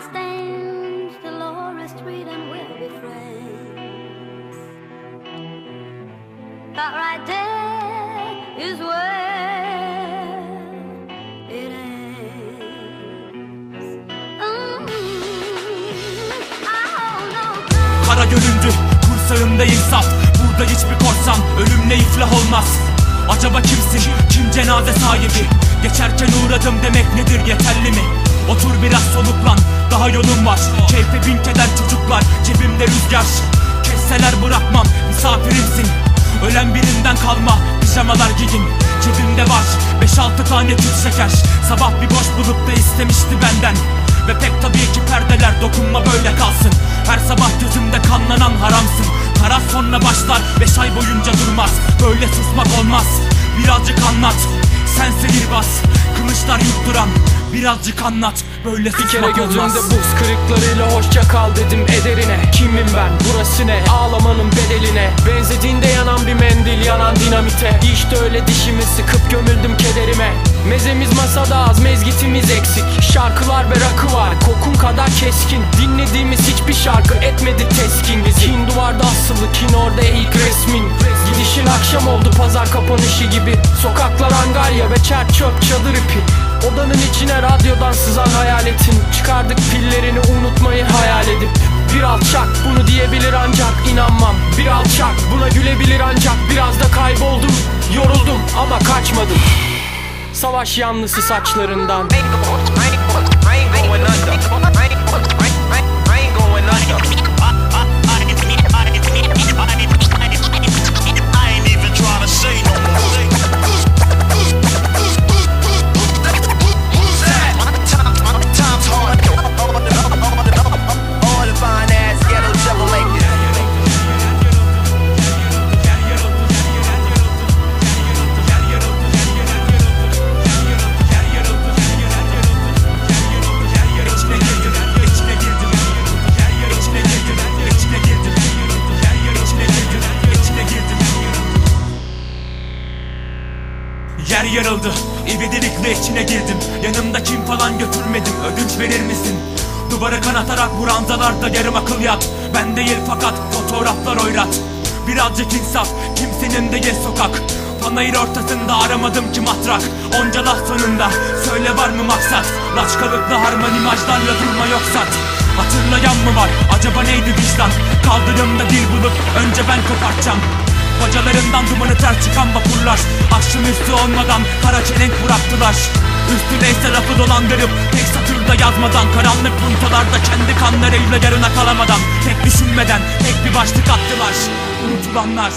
stand Dolores Street and we'll be friends. But right there is where it ends. Mm, oh, no, Kara göründü kursağında insaf. Burada hiçbir korsan ölümle iflah olmaz. Acaba kimsin? Kim cenaze sahibi? Geçerken uğradım demek nedir yeterli mi? Otur biraz soluklan daha yolun var. Keyfe bin keder çocuklar cebimde rüzgar. Kesseler bırakmam misafirimsin. Ölen birinden kalma pijamalar giyin Cebimde var 5-6 tane tüt şeker. Sabah bir boş bulup da istemişti benden. Ve pek tabii ki perdeler dokunma böyle kalsın. Her sabah gözümde kanlanan haramsın. Kara sonra başlar 5 ay boyunca durmaz. Böyle susmak olmaz. Birazcık anlat Sen sihirbaz Kılıçlar yutturan. Birazcık anlat Böyle Bir kere olmaz. buz kırıklarıyla hoşça kal dedim ederine. Kimim ben burası ne? Ağlamanın bedeline. Benzediğinde yanan bir mendil yanan dinamite. İşte öyle dişimi sıkıp gömüldüm kederime. Mezemiz masada az mezgitimiz eksik. Şarkılar ve rakı var kokun kadar keskin. Dinlediğimiz hiçbir şarkı etmedi teskin bizi. Kin duvarda asılı kin orada ilk resmin. Gidişin akşam oldu pazar kapanışı gibi. Sokaklar angarya ve çer çöp çadır ipi. Odanın içine radyodan sızan hayaletin. Çıkardık pillerini unutmayı hayal edip. Bir alçak bunu diyebilir ancak inanmam. Bir alçak buna gülebilir ancak Biraz da kayboldum. Yoruldum ama kaçmadım. Savaş yanlısı saçlarından Yer yarıldı, ivedilikle içine girdim. Yanımda kim falan götürmedim, ödünç verir misin? Duvara kanatarak buranzalarda yarım akıl yat Ben değil fakat fotoğraflar oyrat Birazcık insaf, kimsenin değil sokak. Panayır ortasında aramadım ki matrak. Onca laf sonunda söyle var mı maksat? Laçkalıklı harman imajlarla durma yoksat. Hatırlayan mı var? Acaba neydi vicdan? Kaldırımda dil bulup önce ben kopartacağım Bacalarından dumanı ter çıkan vapurlar. Aşkın üstü olmadan kara çelenk bıraktılar. Üstüne ise lafı dolandırıp Tek satırda yazmadan Karanlık puntolarda kendi kanlarıyla yarına kalamadan Tek düşünmeden tek bir başlık attılar. Unutulanlar